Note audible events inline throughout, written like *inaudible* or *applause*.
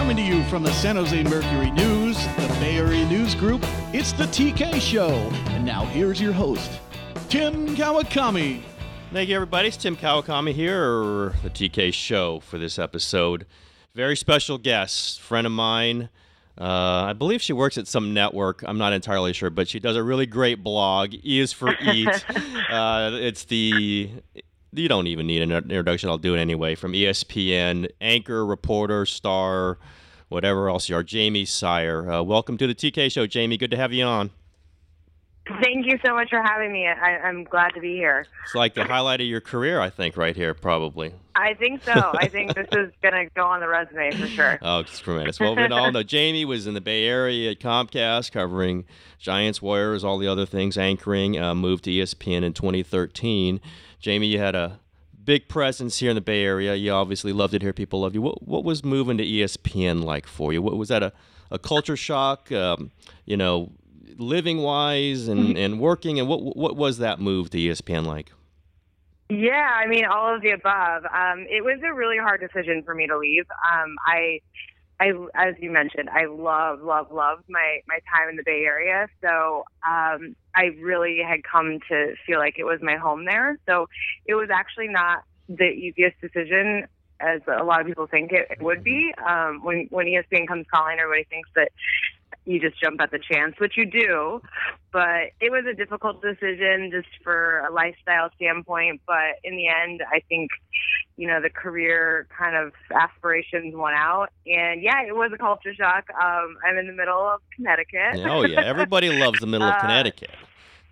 Coming to you from the San Jose Mercury News, the Bay Area News Group, it's the TK Show. And now here's your host, Tim Kawakami. Thank you, everybody. It's Tim Kawakami here, the TK Show for this episode. Very special guest, friend of mine. Uh, I believe she works at some network. I'm not entirely sure, but she does a really great blog. E is for *laughs* Eat. uh, it's the you don't even need an introduction. I'll do it anyway. From ESPN, anchor, reporter, star, whatever else you are, Jaymee Sire. Uh, welcome to the TK Show, Jaymee. Good to have you on. *laughs* Thank you so much for having me. I, am glad to be here. It's like the highlight of your career, I think, right here, probably. I think so. I think this is *laughs* going to go on the resume for sure. Oh, it's tremendous. Well, we all know *laughs* Jaymee was in the Bay Area at Comcast covering Giants, Warriors, all the other things, anchoring, uh, moved to ESPN in 2013. Jaymee, you had a big presence here in the Bay Area. You obviously loved it here. People loved you. What, what was moving to ESPN like for you? What was that a, a culture shock? Um, you know, living wise and, mm-hmm. and working, and what what was that move to ESPN like? Yeah, I mean all of the above. Um, it was a really hard decision for me to leave. Um, I, I, as you mentioned, I love, love, love my my time in the Bay Area. So um, I really had come to feel like it was my home there. So it was actually not the easiest decision as a lot of people think it, would be. Um, when when ESPN comes calling, everybody thinks that you just jump at the chance, which you do. But it was a difficult decision just for a lifestyle standpoint. But in the end, I think, you know, the career kind of aspirations won out. And yeah, it was a culture shock. Um, I'm in the middle of Connecticut. oh, yeah. Everybody loves the middle of *laughs* uh, Connecticut.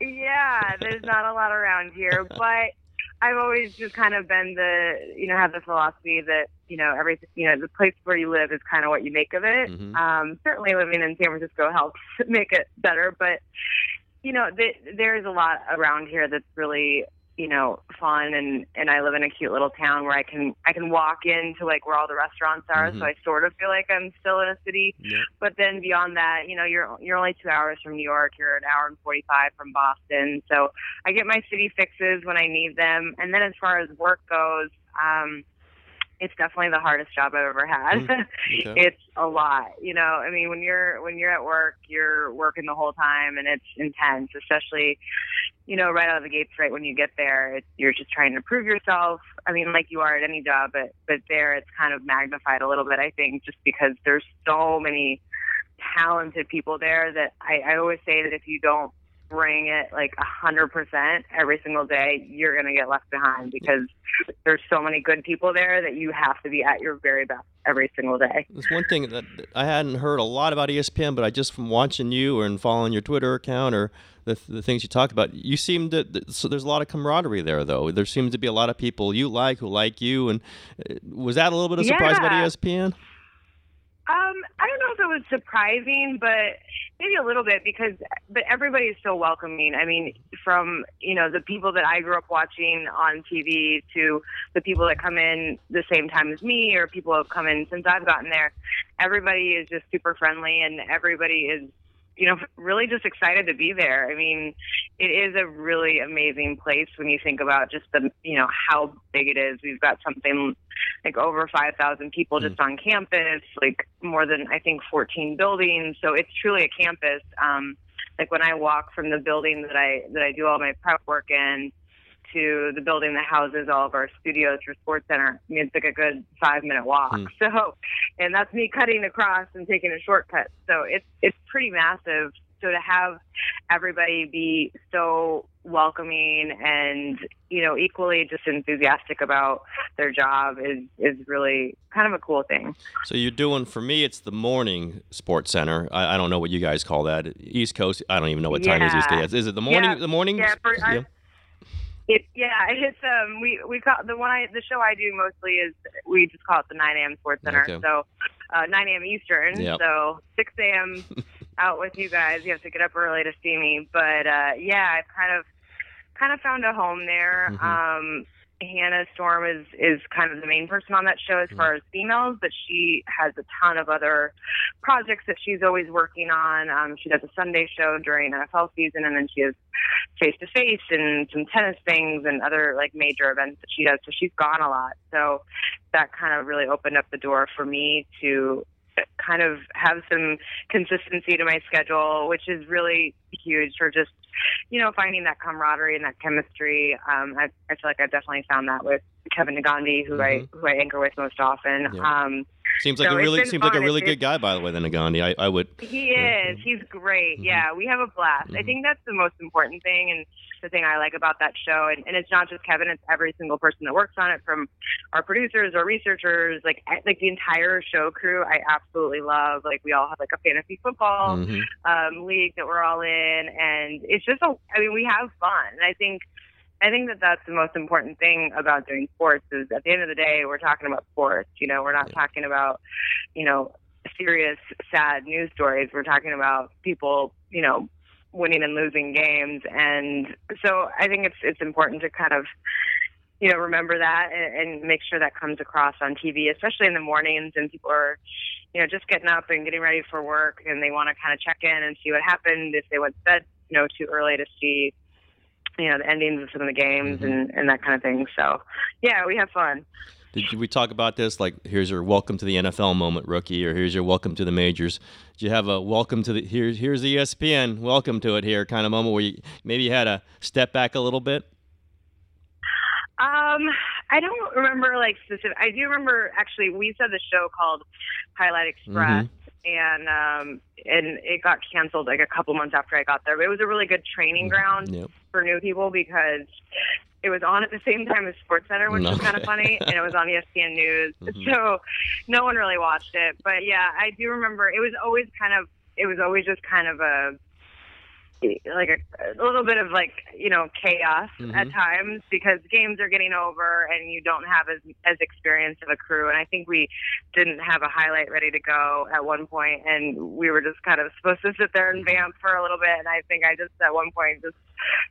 Yeah, there's not a lot around here. *laughs* But I've always just kind of been the, you know, have the philosophy that, you know, everything, you know, the place where you live is kind of what you make of it. Mm-hmm. Um, certainly living in San Francisco helps *laughs* make it better, but, you know, th- there's a lot around here that's really you know fun and and I live in a cute little town where I can I can walk into like where all the restaurants are mm-hmm. so I sort of feel like I'm still in a city yeah. but then beyond that you know you're you're only 2 hours from New York you're an hour and 45 from Boston so I get my city fixes when I need them and then as far as work goes um it's definitely the hardest job I've ever had. Mm, okay. *laughs* it's a lot, you know. I mean, when you're when you're at work, you're working the whole time, and it's intense, especially, you know, right out of the gates. Right when you get there, you're just trying to prove yourself. I mean, like you are at any job, but but there, it's kind of magnified a little bit. I think just because there's so many talented people there that I, I always say that if you don't bring it like a hundred percent every single day, you're gonna get left behind because there's so many good people there that you have to be at your very best every single day. There's one thing that I hadn't heard a lot about ESPN, but I just from watching you and following your Twitter account or the, the things you talked about, you seem to. So there's a lot of camaraderie there, though. There seems to be a lot of people you like who like you, and uh, was that a little bit of surprise yeah. about ESPN? Um, I don't know if it was surprising, but maybe a little bit because, but everybody is so welcoming. I mean, from you know the people that I grew up watching on TV to the people that come in the same time as me, or people have come in since I've gotten there. Everybody is just super friendly, and everybody is you know, really just excited to be there. I mean, it is a really amazing place when you think about just the, you know, how big it is. We've got something like over 5,000 people just mm. on campus, like more than, I think, 14 buildings. So it's truly a campus. Um, like when I walk from the building that I, that I do all my prep work in, to the building that houses all of our studios for SportsCenter. I mean, it's like a good five minute walk. Mm. *laughs* So, and that's me cutting across and taking a shortcut. So it's it's pretty massive. So to have everybody be so welcoming and you know equally just enthusiastic about their job is is really kind of a cool thing. So you're doing for me it's the morning SportsCenter. I, I don't know what you guys call that. East Coast. I don't even know what time yeah. it is these days. Is it the morning? Yeah. The morning? Yeah. For, yeah. It, yeah, it's um we we call the one I the show I do mostly is we just call it the 9 a.m. SportsCenter. Okay. So uh, 9 a.m. Eastern. Yep. So 6 a.m. *laughs* out with you guys. You have to get up early to see me, but uh, yeah, I've kind of kind of found a home there. Mm-hmm. Um, Hannah Storm is is kind of the main person on that show as far as females, but she has a ton of other projects that she's always working on. Um, she does a Sunday show during NFL season, and then she has face to face and some tennis things and other like major events that she does. So she's gone a lot. So that kind of really opened up the door for me to kind of have some consistency to my schedule, which is really huge for just you know finding that camaraderie and that chemistry. Um, I, I feel like I've definitely found that with Kevin Negandhi, who mm-hmm. I who I anchor with most often. Yeah. Um, Seems like so a really seems fun. like a really good guy, by the way, Then Negandhi. I, I would. He is. He's great. Mm-hmm. Yeah, we have a blast. Mm-hmm. I think that's the most important thing, and the thing I like about that show. And, and it's not just Kevin; it's every single person that works on it, from our producers or researchers, like like the entire show crew. I absolutely love. Like we all have like a fantasy football mm-hmm. um, league that we're all in, and it's just a. I mean, we have fun, and I think I think that that's the most important thing about doing sports is at the end of the day, we're talking about sports. You know, we're not talking about, you know, serious, sad news stories. We're talking about people, you know, winning and losing games. And so I think it's, it's important to kind of, you know, remember that and, and make sure that comes across on TV, especially in the mornings and people are, you know, just getting up and getting ready for work and they want to kind of check in and see what happened if they went to bed, you know, too early to see you know the endings of some of the games mm-hmm. and and that kind of thing. So yeah, we have fun. Did we talk about this? Like, here's your welcome to the NFL moment, rookie, or here's your welcome to the majors. Did you have a welcome to the here's here's the ESPN, welcome to it here kind of moment where you maybe you had to step back a little bit? Um, I don't remember like specific. I do remember actually we said the show called Highlight Express, mm-hmm and um, and it got canceled like a couple months after I got there. But it was a really good training mm-hmm. ground yep. for new people because it was on at the same time as SportsCenter, which okay. was kind of funny, and it was on the ESPN News. *laughs* Mm-hmm. So no one really watched it. But yeah, I do remember it was always kind of it was always just kind of a like a, a little bit of like you know chaos mm-hmm. at times because games are getting over and you don't have as as experienced of a crew and I think we didn't have a highlight ready to go at one point and we were just kind of supposed to sit there and mm-hmm. vamp for a little bit and I think I just at one point just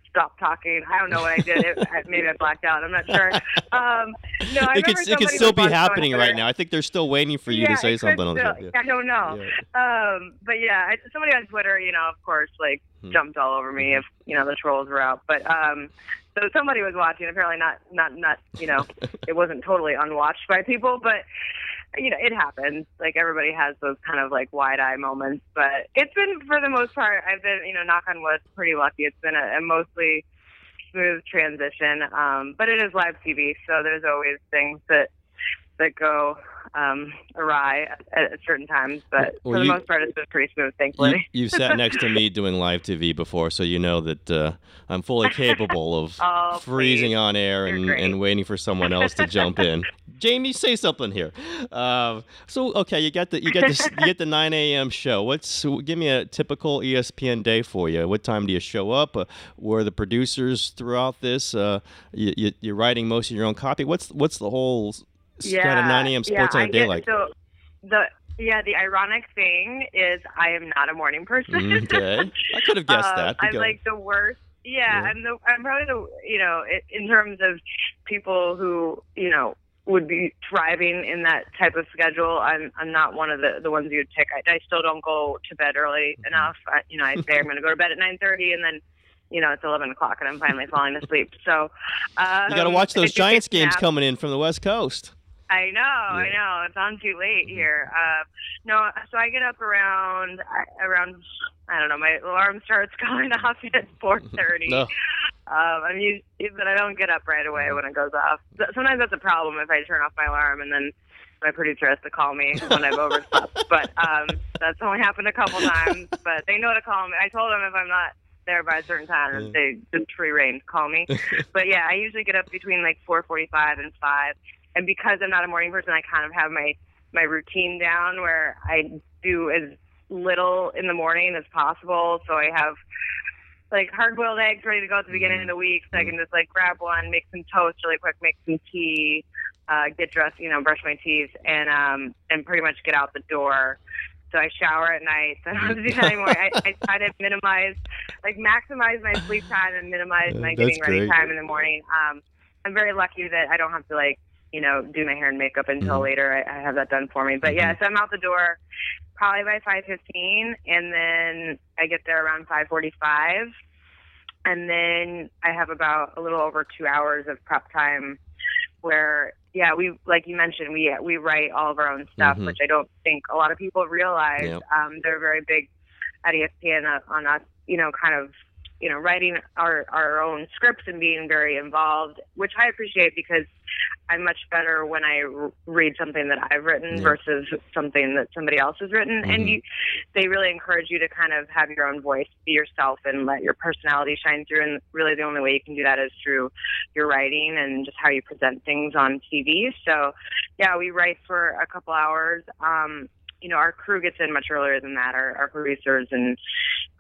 stopped talking. I don't know what I did. It, maybe I blacked out. I'm not sure. Um, no, I it could, it could still be happening right now. I think they're still waiting for you yeah, to say something on the yeah. I don't know. Yeah. Um, but yeah, I, somebody on Twitter, you know, of course, like hmm. jumped all over me if you know the trolls were out. But um, so somebody was watching. Apparently, not not not you know, *laughs* it wasn't totally unwatched by people, but you know, it happens. Like everybody has those kind of like wide eye moments, but it's been for the most part. I've been, you know, knock on wood, pretty lucky. It's been a, a mostly smooth transition. Um, but it is live TV, so there's always things that that go um, awry at, at, certain times, but well, for the you, most part, it's been pretty smooth, thankfully. You, have sat *laughs* next to me doing live TV before, so you know that uh, I'm fully capable of *laughs* oh, freezing please. on air and, and, waiting for someone else to jump in. *laughs* Jaymee, say something here. Uh, so, okay, you got the you get the you get the 9 a.m. show. What's give me a typical ESPN day for you? What time do you show up? Uh, where the producers throughout this? Uh, you, you, are writing most of your own copy. What's what's the whole yeah, kind of 9 a.m. sports yeah, on a day like? So the yeah, the ironic thing is I am not a morning person. okay, *laughs* I could have guessed that. I'm like the worst. Yeah, yeah, I'm the I'm probably the you know in terms of people who you know would be thriving in that type of schedule. I'm I'm not one of the the ones you'd pick. I, I still don't go to bed early mm-hmm. enough. I, you know, I say I'm going to go to bed at 9:30, and then you know it's 11 o'clock, and I'm finally falling asleep. So um, you got to watch those Giants games coming in from the West Coast. I know, yeah. I know. It's on too late mm-hmm. here. Uh, no, so I get up around around I don't know. My alarm starts *laughs* going off at 4:30. no. Um, I'm used, but I don't get up right away when it goes off. Sometimes that's a problem if I turn off my alarm and then my producer has to call me when I've overslept. *laughs* but um, that's only happened a couple times. But they know to call me. I told them if I'm not there by a certain time, yeah. they just free reign call me. *laughs* but yeah, I usually get up between like 4:45 and 5 and because I'm not a morning person, I kind of have my my routine down where I do as little in the morning as possible. So I have like hard boiled eggs ready to go at the beginning of the week, so I can just like grab one, make some toast really quick, make some tea, uh, get dressed, you know, brush my teeth, and um and pretty much get out the door. So I shower at night. *laughs* So I don't have to do that anymore. I, I try to minimize, like maximize my sleep time and minimize my getting ready time in the morning. Um, I'm very lucky that I don't have to like you know, do my hair and makeup until mm-hmm. later. I, I have that done for me. But mm-hmm. yeah, so I'm out the door probably by 5:15, and then I get there around 5:45, and then I have about a little over two hours of prep time, where yeah, we like you mentioned, we we write all of our own stuff, Mhm. which I don't think a lot of people realize. Yep. Um, they're very big at ESPN on us, you know, kind of, you know, writing our our own scripts and being very involved, which I appreciate because I'm much better when I r- read something that I've written Yeah. versus something that somebody else has written. Mhm. And you, they really encourage you to kind of have your own voice, be yourself, and let your personality shine through. And really, the only way you can do that is through your writing and just how you present things on TV. So, yeah, we write for a couple hours. Um, you know, our crew gets in much earlier than that. Our, our producers and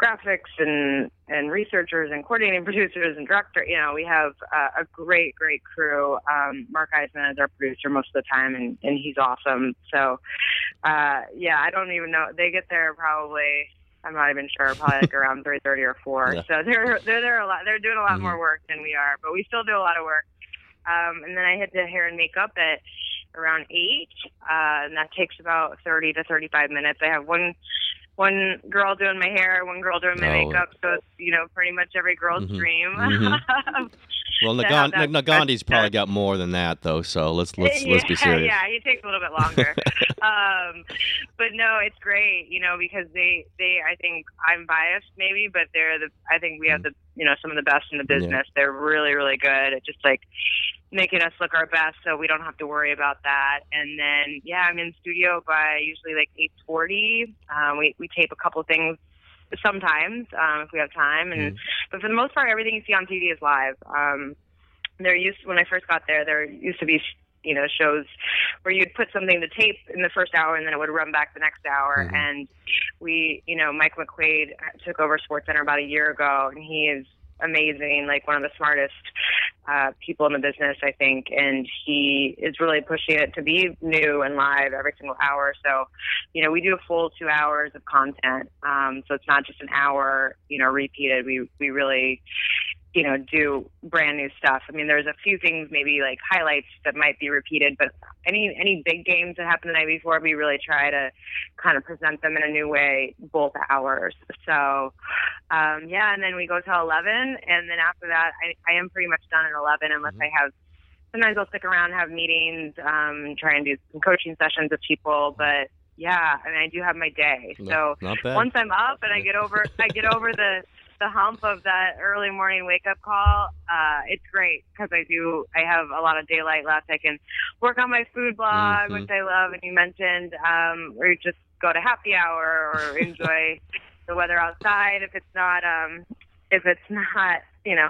graphics and and researchers and coordinating *laughs* producers and director. You know, we have uh, a great, great crew. Um, Mark Eisman is our producer most of the time, and and he's awesome. So, uh, yeah, I don't even know. They get there probably. I'm not even sure. Probably like *laughs* around 3:30 or 4. Yeah. So they're they're there a lot. They're doing a lot Mhm. more work than we are, but we still do a lot of work. Um, and then I hit the hair and makeup at around eight, uh, and that takes about 30 to 35 minutes. I have one one girl doing my hair, one girl doing my Oh. makeup, so it's you know pretty much every girl's Mhm. dream. *laughs* Mhm. Well, to Nagan- have that Negandhi's probably got more than that though. So let's *laughs* let's let's be yeah, serious. Yeah, he takes a little bit longer. *laughs* um, but no, it's great, you know, because they they I think I'm biased maybe, but they're the I think we have the you know some of the best in the Mm. Yeah. business. They're really really good at just like making us look our best, so we don't have to worry about that. And then yeah, I'm in studio by usually like 8:40. Um, we we tape a couple things sometimes um, if we have time, and Mhm. but for the most part, everything you see on TV is live. Um, there used when I first got there, there used to be you know shows where you'd put something to tape in the first hour and then it would run back the next hour. Mhm. And we, you know, Mike McQuade took over SportsCenter about a year ago, and he is amazing, like one of the smartest uh, people in the business, I think, and he is really pushing it to be new and live every single hour. So, you know, we do a full two hours of content, um, so it's not just an hour, you know, repeated. We we really you know, do brand new stuff. I mean, there's a few things, maybe like highlights that might be repeated, but any any big games that happened the night before, we really try to kind of present them in a new way both hours. So, um, yeah, and then we go till 11, and then after that, I, I am pretty much done at 11 unless I have. Sometimes I'll stick around, have meetings, um, try and do some coaching sessions with people, but yeah, I mean, I do have my day. No, So once I'm up and I get over I get over the *laughs* the hump of that early morning wake up call, uh, it's great because I do I have a lot of daylight left. I can work on my food blog, Mhm. which I love, and you mentioned, um, or just go to happy hour or *laughs* enjoy the weather outside if it's not um, if it's not you know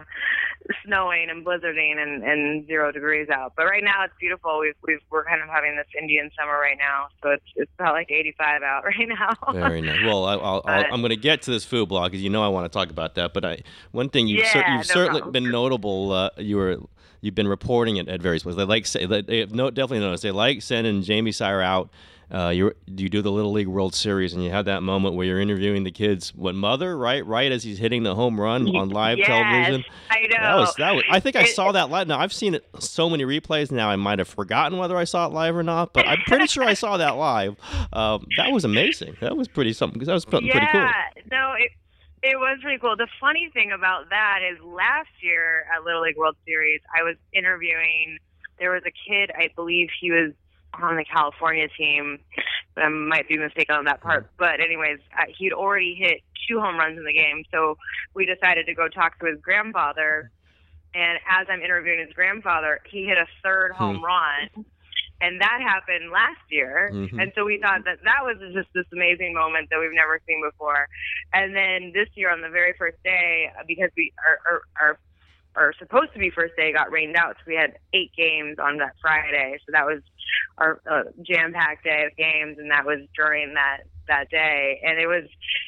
snowing and blizzarding and, and zero degrees out. But right now it's beautiful. We've, we've we're kind of having this Indian summer right now, so it's it's about like 85 out *laughs* right now. Very nice. Well, I, I'll, I'll, But- I'm going to get to this food blog because you know I want to talk about that. But I, one thing you've, cer- you've no certainly problem. been notable. Uh, you were you've been reporting it at various places. They like say they have no, definitely noticed they like sending Jaymee Sire out. Uh, you you do the Little League World Series and you have that moment where you're interviewing the kids. What mother? Right, right as he's hitting the home run on live yes, television. I know. That was that was. I think I It- saw that live. Now I've seen it so many replays now. I might have forgotten whether I saw it live or not, but I'm pretty sure I saw that live. Um, that was amazing. That was pretty something. That was something yeah, pretty cool. Yeah. No, it it was pretty cool. The funny thing about that is last year at Little League World Series, I was interviewing. There was a kid, I believe he was on the California team. I might be mistaken on that part. But anyways, uh, he'd already hit two home runs in the game, so we decided to go talk to his grandfather. And as I'm interviewing his grandfather, he hit a third home run. And that happened last year. Mhm. And so we thought that that was just this amazing moment that we've never seen before. And then this year on the very first day, uh, because we our our, our our supposed to be first day got rained out, so we had eight games on that Friday. So that was our uh, jam-packed day of games, and that was during that that day. And it was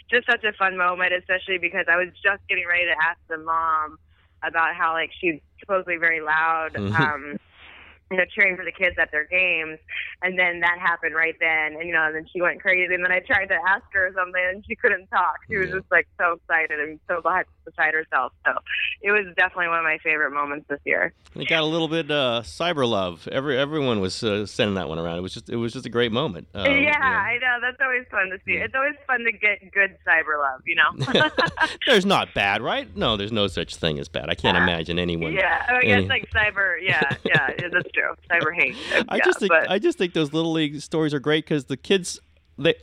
just such a fun moment, especially because I was just getting ready to ask the mom about how like she's supposedly very loud. Mhm. Um, you know, cheering for the kids at their games. And then that happened right then. And, you know, and then she went crazy. And then I tried to ask her something and she couldn't talk. She was Yeah. just like so excited and so behind- beside herself. So it was definitely one of my favorite moments this year. It got a little bit uh, cyber love. Every everyone was uh, sending that one around. It was just it was just a great moment. *laughs* Uh, yeah, I know. That's always fun to see. Yeah. It's always fun to get good cyber love, you know? *laughs* there's not bad, right? No, there's no such thing as bad. I can't imagine anyone. yeah. I guess any- like cyber. Yeah. Yeah. yeah, That's true. Cyber hate. I yeah, just think but... I just think those little league stories are great because the kids they.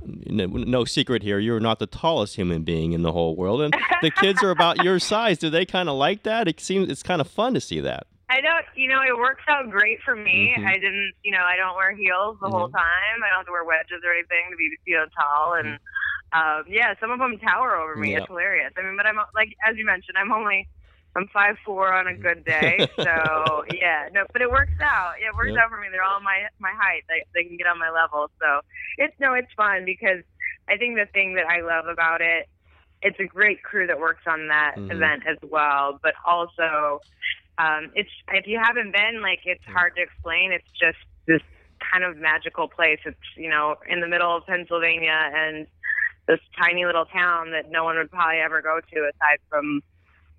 No, no, secret here. You're not the tallest human being in the whole world, and the kids are about your size. Do they kind of like that? It seems it's kind of fun to see that. I don't, you know, it works out great for me. Mm-hmm. I didn't, you know, I don't wear heels the mm-hmm. whole time. I don't have to wear wedges or anything to be, you know, tall. And mm-hmm. um, yeah, some of them tower over me. It's hilarious. I mean, but I'm like, as you mentioned, I'm only I'm five four on a *laughs* good day. So yeah, no, but it works out. It works yep. out for me. They're all my my height. They they can get on my level. So it's no, it's fun because I think the thing that I love about it, it's a great crew that works on that mm-hmm. event as well. But also, um, it's if you haven't been, like, it's hard to explain. It's just this kind of magical place. It's you know in the middle of Pennsylvania and this tiny little town that no one would probably ever go to aside from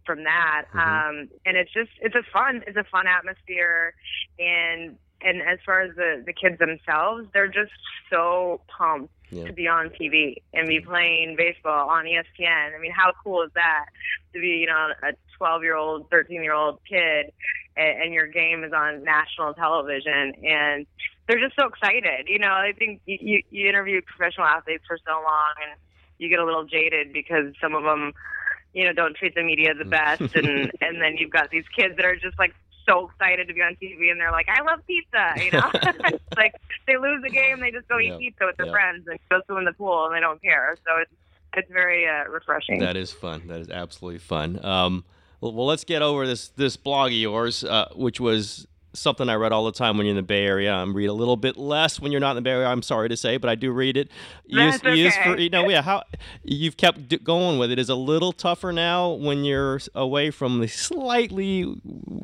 from that. Mm-hmm. Um, and it's just it's a fun it's a fun atmosphere, and and as far as the the kids themselves, they're just so pumped yeah. to be on TV and be playing baseball on ESPN. I mean, how cool is that to be you know a 12 year old, 13 year old kid, and, and your game is on national television and they're just so excited. You know, I think you, you, you interview professional athletes for so long and you get a little jaded because some of them you know, don't treat the media the best, *laughs* and and then you've got these kids that are just like so excited to be on TV, and they're like, I love pizza, you know, *laughs* *laughs* like they lose the game, they just go eat pizza with their yep. friends and go swim in the pool, and they don't care. So it's it's very uh, refreshing. That is fun. That is absolutely fun. Um, well, well, let's get over this this blog of yours, uh, which was something I read all the time when you're in the Bay Area. I read a little bit less when you're not in the Bay Area. I'm sorry to say, but I do read it. Use, okay. use for you know, yeah. How you've kept going with it is a little tougher now when you're away from the slightly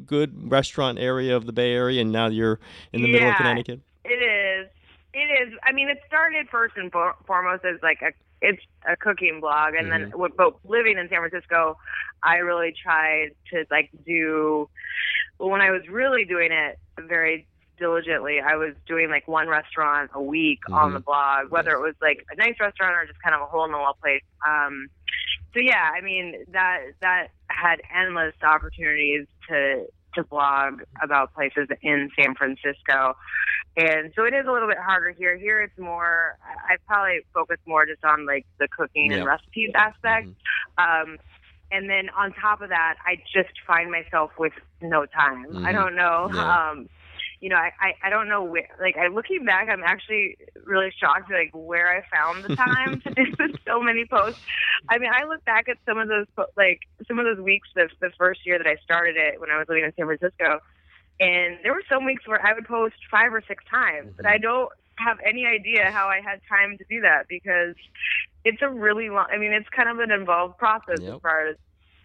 good restaurant area of the Bay Area, and now you're in the yeah, middle of Connecticut. It is. It is. I mean, it started first and foremost as like a it's a cooking blog, and mm-hmm. then but living in San Francisco, I really tried to like do. Well, when I was really doing it very diligently, I was doing like one restaurant a week mm-hmm. on the blog, whether it was like a nice restaurant or just kind of a hole in the wall place. Um, so yeah, I mean that that had endless opportunities to to blog about places in San Francisco. And so it is a little bit harder here. Here it's more, I probably focus more just on like the cooking and recipes aspect. Mm-hmm. Um, and then on top of that, I just find myself with no time. Mm-hmm. I don't know. Yeah. Um, you know, I, I, I don't know where, like, I looking back, I'm actually really shocked, like, where I found the time to do *laughs* so many posts. I mean, I look back at some of those, like, some of those weeks, the, the first year that I started it when I was living in San Francisco, and there were some weeks where I would post five or six times, but I don't have any idea how I had time to do that because it's a really long. I mean, it's kind of an involved process yep. as far as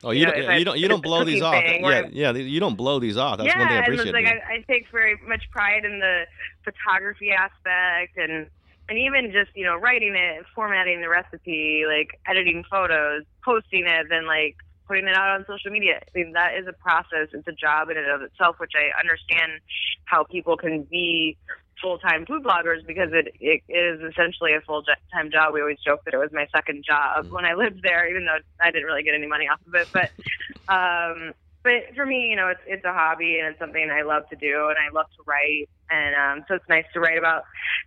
Oh, you, you, know, don't, you don't you don't blow these off. Yeah, yeah, you don't blow these off. That's yeah, one thing I appreciate. and like I, I take very much pride in the photography aspect and and even just you know writing it, formatting the recipe, like editing photos, posting it, then like putting it out on social media. I mean that is a process. It's a job in and of itself, which I understand how people can be full time food bloggers because it, it is essentially a full time job. We always joke that it was my second job mm. when I lived there, even though I didn't really get any money off of it. But *laughs* um, but for me, you know, it's it's a hobby and it's something I love to do, and I love to write, and um, so it's nice to write about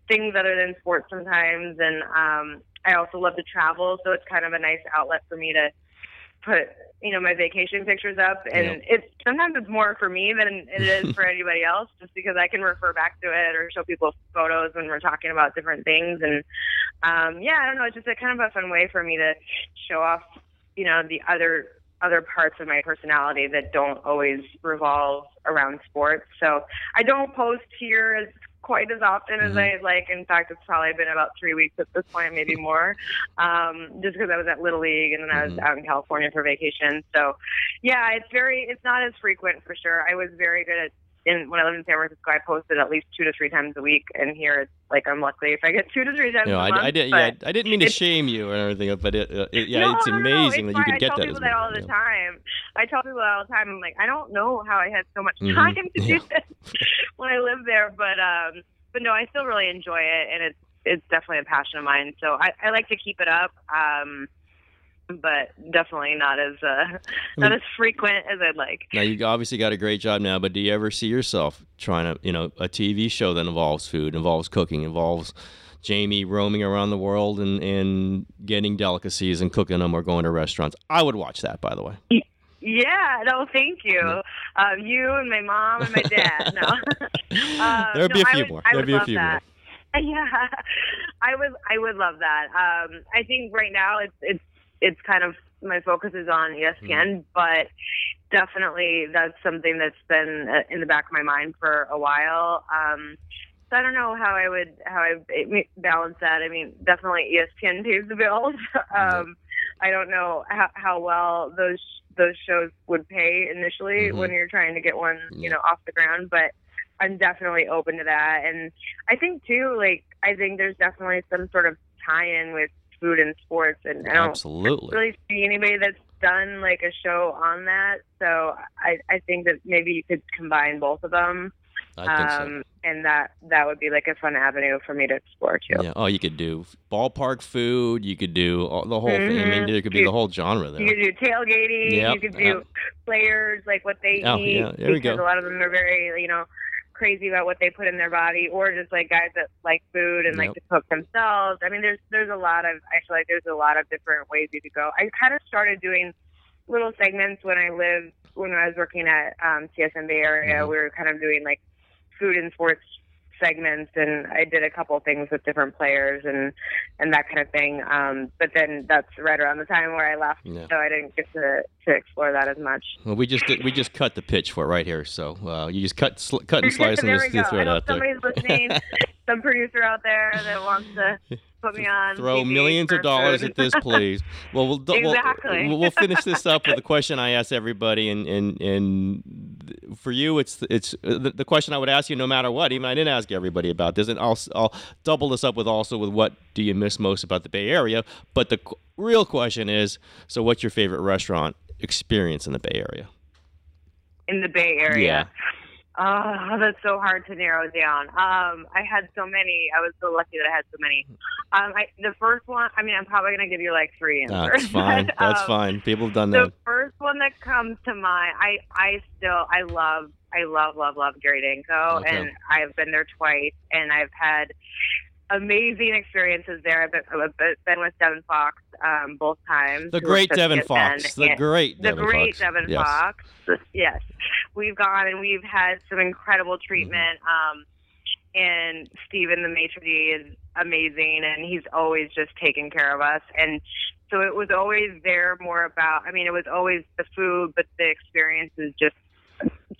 things other than sports sometimes. And um, I also love to travel, so it's kind of a nice outlet for me to put you know my vacation pictures up. And yep. it's sometimes it's more for me than it *laughs* is for anybody else just because i can refer back to it or show people photos when we're talking about different things. And um yeah i don't know. It's just a kind of a fun way for me to show off you know the other other parts of my personality that don't always revolve around sports. So i don't post here as quite as often as mm-hmm. I like. In fact, it's probably been about three weeks at this point, maybe *laughs* more, um, just because I was at Little League and then I was mm-hmm. out in California for vacation. So, yeah, it's very, it's not as frequent for sure. I was very good at in when I lived in San Francisco, I posted at least two to three times a week, and here it's like I'm lucky if I get two to three times. No, I, month, I, did. Yeah, I didn't mean to shame you or anything, but it, uh, it yeah, no, it's amazing no, that you can get that. I tell people that all the yeah. time. I tell people that all the time. I'm like, I don't know how I had so much mm-hmm. time to do this *laughs* when I lived there, but um, but no, I still really enjoy it, and it's it's definitely a passion of mine. So I, I like to keep it up. Um, but definitely not as uh, not as frequent as I'd like. Now you obviously got a great job now, but do you ever see yourself trying to, you know, a TV show that involves food, involves cooking, involves Jaymee roaming around the world and, and getting delicacies and cooking them or going to restaurants? I would watch that, by the way. Yeah, no, thank you. Um, you and my mom and my dad. No, uh, *laughs* *laughs* there'd no, be a few would, more. There'd be a few that. more. *laughs* Yeah, I would. I would love that. Um, I think right now it's it's it's kind of my focus is on ESPN, mm-hmm. but definitely that's something that's been uh, in the back of my mind for a while. Um, so I don't know how I would how I balance that. I mean, definitely ESPN pays the bills. *laughs* um, I don't know how, how well those those shows would pay initially mm-hmm. when you're trying to get one, you know, off the ground, but I'm definitely open to that. And I think too, like I think there's definitely some sort of tie-in with food and sports, and I don't Absolutely. really see anybody that's done like a show on that. So I I think that maybe you could combine both of them. I think um, so. And that that would be like a fun avenue for me to explore too. Yeah. Oh, you could do ballpark food. You could do all, the whole mm-hmm. thing. I mean, there could be you, the whole genre there. You could do tailgating. Yep. You could do players like what they oh, eat. Yeah. There we go. A lot of them are very you know crazy about what they put in their body, or just like guys that like food and yep. like to cook themselves. I mean, there's there's a lot of I feel like there's a lot of different ways you could go. I kind of started doing little segments when I lived when I was working at um, CSN Bay Area. Mm-hmm. We were kind of doing like food and sports segments and I did a couple things with different players and and that kind of thing. Um, but then that's right around the time where I left, yeah. so I didn't get to, to explore that as much. Well, we just did, we just cut the pitch for it right here, so uh, you just cut sl- cut and *laughs* slice and just, just throw it out somebody's there. listening, *laughs* some producer out there that wants to put me on. Throw millions of dollars food. at this, please. *laughs* Well, we'll, exactly. we'll, we'll finish this up with a question I ask everybody, and and and for you, it's it's uh, the, the question I would ask you no matter what. Even I didn't ask everybody about this, and I'll I'll double this up with also with what do you miss most about the Bay Area. But the real question is, so what's your favorite restaurant experience in the Bay Area? In the Bay Area. Yeah. Oh, that's so hard to narrow down. Um, I had so many. I was so lucky that I had so many. Um, I, the first one, I mean, I'm probably gonna give you like three answers. That's *laughs* fine. But, That's um, fine. People have done the that. The first one that comes to mind, I, I still, I love, I love, love, love Gary Danko, Okay. and I've been there twice, and I've had amazing experiences there. I've been, with Devin Fox um, both times. The great Devin Fox. The great the Devin great Fox. Devin yes. Fox. Yes, we've gone and we've had some incredible treatment. Um, and Steven, the maitre d, is amazing, and he's always just taking care of us. And so it was always there more about. I mean, it was always the food, but the experience is just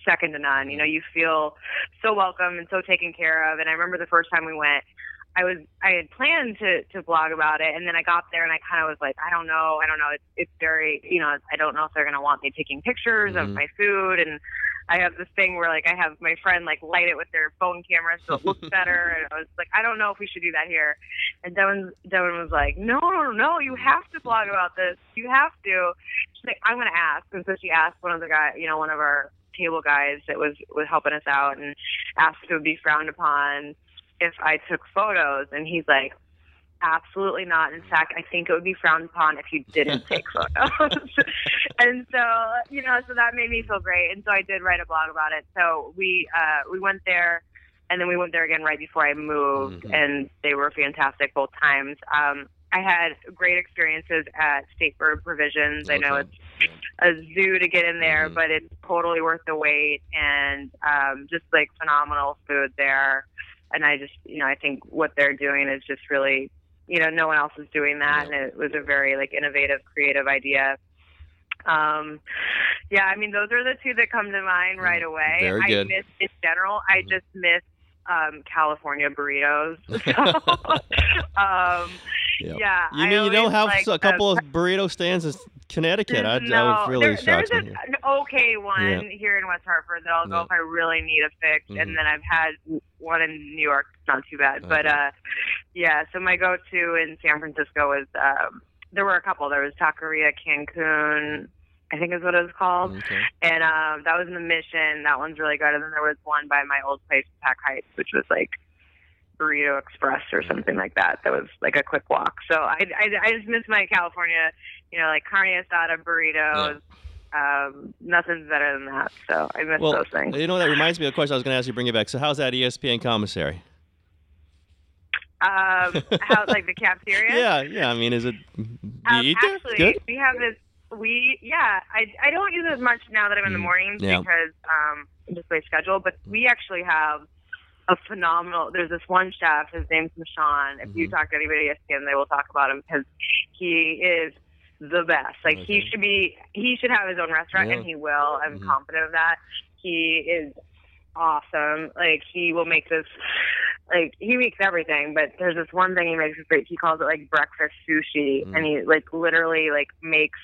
second to none. You know, you feel so welcome and so taken care of. And I remember the first time we went. I was I had planned to to blog about it, and then I got there and I kind of was like, I don't know, I don't know. It's it's very you know I don't know if they're gonna want me taking pictures of Mhm. my food, and I have this thing where like I have my friend like light it with their phone camera so it looks *laughs* better, and I was like, I don't know if we should do that here, and Devin Devin was like, No, no, no, you have to blog about this, you have to. She's like, I'm gonna ask, and so she asked one of the guy, you know, one of our table guys that was was helping us out, and asked if it would be frowned upon if I took photos, and he's like, absolutely not. In fact, I think it would be frowned upon if you didn't *laughs* take photos. *laughs* and so, you know, so that made me feel great. And so I did write a blog about it. So we uh, we went there, and then we went there again right before I moved, Mhm. and they were fantastic both times. Um, I had great experiences at State Bird Provisions. I know it's a zoo to get in there, Mhm. but it's totally worth the wait and um, just like phenomenal food there. And I just, you know, I think what they're doing is just really, you know, no one else is doing that, Yeah. and it was a very like innovative, creative idea. Um, yeah, I mean, those are the two that come to mind right away. Mm, Very I good. miss in general. I Mhm. just miss um, California burritos. *laughs* *laughs* So, um, Yep. yeah, You I mean you don't have like a couple of burrito stands Connecticut? I, no, that would really there, shock there's me. a, an okay one here in West Hartford that I'll go Yeah. if I really need a fix, Mhm. and then I've had one in New York. Not too bad, but uh, yeah. So my go-to in San Francisco was um, there were a couple. There was Taqueria Cancun, I think is what it was called, Okay. and um, that was in the Mission. That one's really good. And then there was one by my old place, Pac Heights, which was like Burrito Express or something like that. That was like a quick walk. So I, I, I just miss my California, you know, like carne asada burritos. Yeah. Um, nothing's better than that. So I miss well, those things. You know, that reminds me of a question I was going to ask you. Bring it back. So how's that ESPN commissary? Um, how like the cafeteria? *laughs* yeah, yeah. I mean, is it? Do you um, eat actually, Good? we have this. We yeah. I I don't use it as much now that I'm in the mm, mornings yeah. because um just my schedule. But we actually have a phenomenal. There's this one chef. His name's Michon. If mm-hmm. you talk to anybody at ESPN, they will talk about him because he is the best. Like okay. he should be. He should have his own restaurant, yeah. and he will. I'm mm-hmm. confident of that. He is awesome. Like he will make this like he makes everything, but there's this one thing he makes great. He calls it like breakfast sushi, mm. and he like literally like makes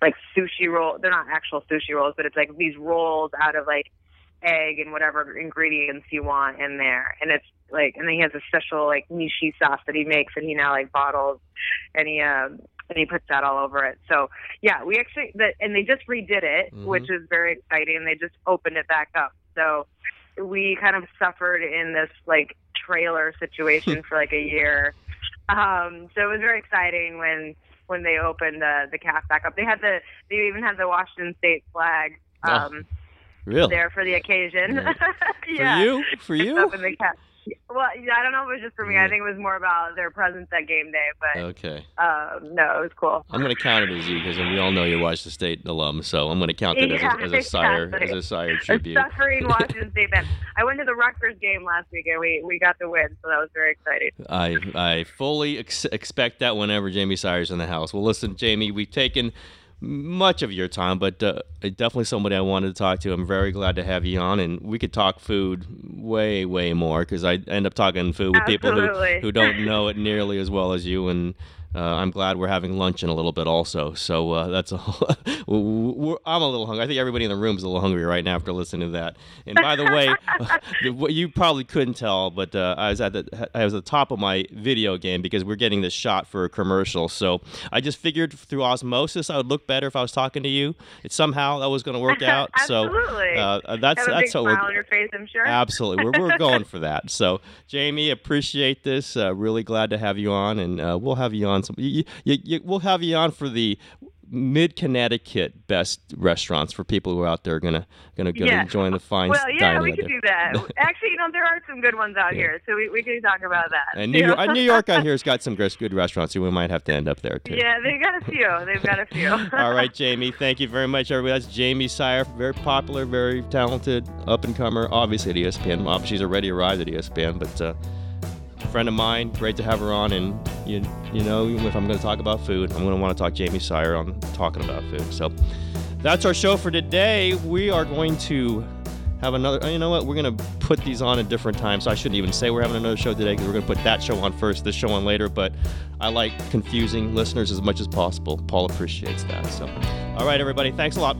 like sushi roll. They're not actual sushi rolls, but it's like these rolls out of like egg and whatever ingredients you want in there, and it's like, and then he has a special like nishi sauce that he makes, and he now like bottles, and he um and he puts that all over it. So yeah, we actually that, and they just redid it, mm-hmm. which is very exciting. They just opened it back up, so we kind of suffered in this like trailer situation *laughs* for like a year. Um, so it was very exciting when when they opened the the cast back up. They had the they even had the Washington State flag. Oh, um, oh, really? There for the occasion. yeah. *laughs* For you? For you? In the calf. Well, I don't know if it was just for me. I think it was more about their presence at game day. But okay, um, no, it was cool. I'm going to count it as you because we all know you're Washington State alum. So I'm going to count it yeah, as, a, as a *laughs* Sire exactly. as a Sire tribute. A suffering *laughs* Washington State fan. I went to the Rutgers game last week and we we got the win, so that was very exciting. I I fully ex- expect that whenever Jaymee Sire's in the house. Well, listen, Jaymee, we've taken much of your time, but uh, definitely somebody I wanted to talk to. I'm very glad to have you on, and we could talk food way, way more because I end up talking food with Absolutely. people who, who don't know it nearly as well as you, and I'm glad we're having lunch in a little bit also. So uh, that's a *laughs* I'm a little hungry. I think everybody in the room is a little hungry right now after listening to that. And by the way, *laughs* *laughs* you probably couldn't tell, but uh, I was at the I was at the top of my video game because we're getting this shot for a commercial. So I just figured through osmosis I would look better if I was talking to you. It somehow that was going to work out. absolutely. So uh, that's that's big smile on your face. I'm sure. Absolutely. We're we're going for that. So Jaymee, appreciate this. Uh, really glad to have you on, and uh, we'll have you on on some. You, you, you, we'll have you on for the mid Connecticut best restaurants for people who are out there gonna gonna go yeah. enjoy the fine well, yeah, we could do that. *laughs* Actually, you know, there are some good ones out yeah. here, so we, we can talk about that. And New York, New York out *laughs* here has got some good restaurants, so we might have to end up there too. Yeah, they've got a few. They've got a few. *laughs* All right, Jaymee. Thank you very much, everybody. That's Jaymee Sire, very popular, very talented, up and comer. Obviously at ESPN. Obviously, she's already arrived at ESPN, but. Uh, friend of mine. Great to have her on. And you, you know, if I'm going to talk about food, I'm going to want to talk Jaymee Sire on talking about food. So that's our show for today. We are going to have another. You know what? We're going to put these on at different times. So I shouldn't even say we're having another show today because we're going to put that show on first, this show on later. But I like confusing listeners as much as possible. Paul appreciates that. So, all right, everybody. Thanks a lot.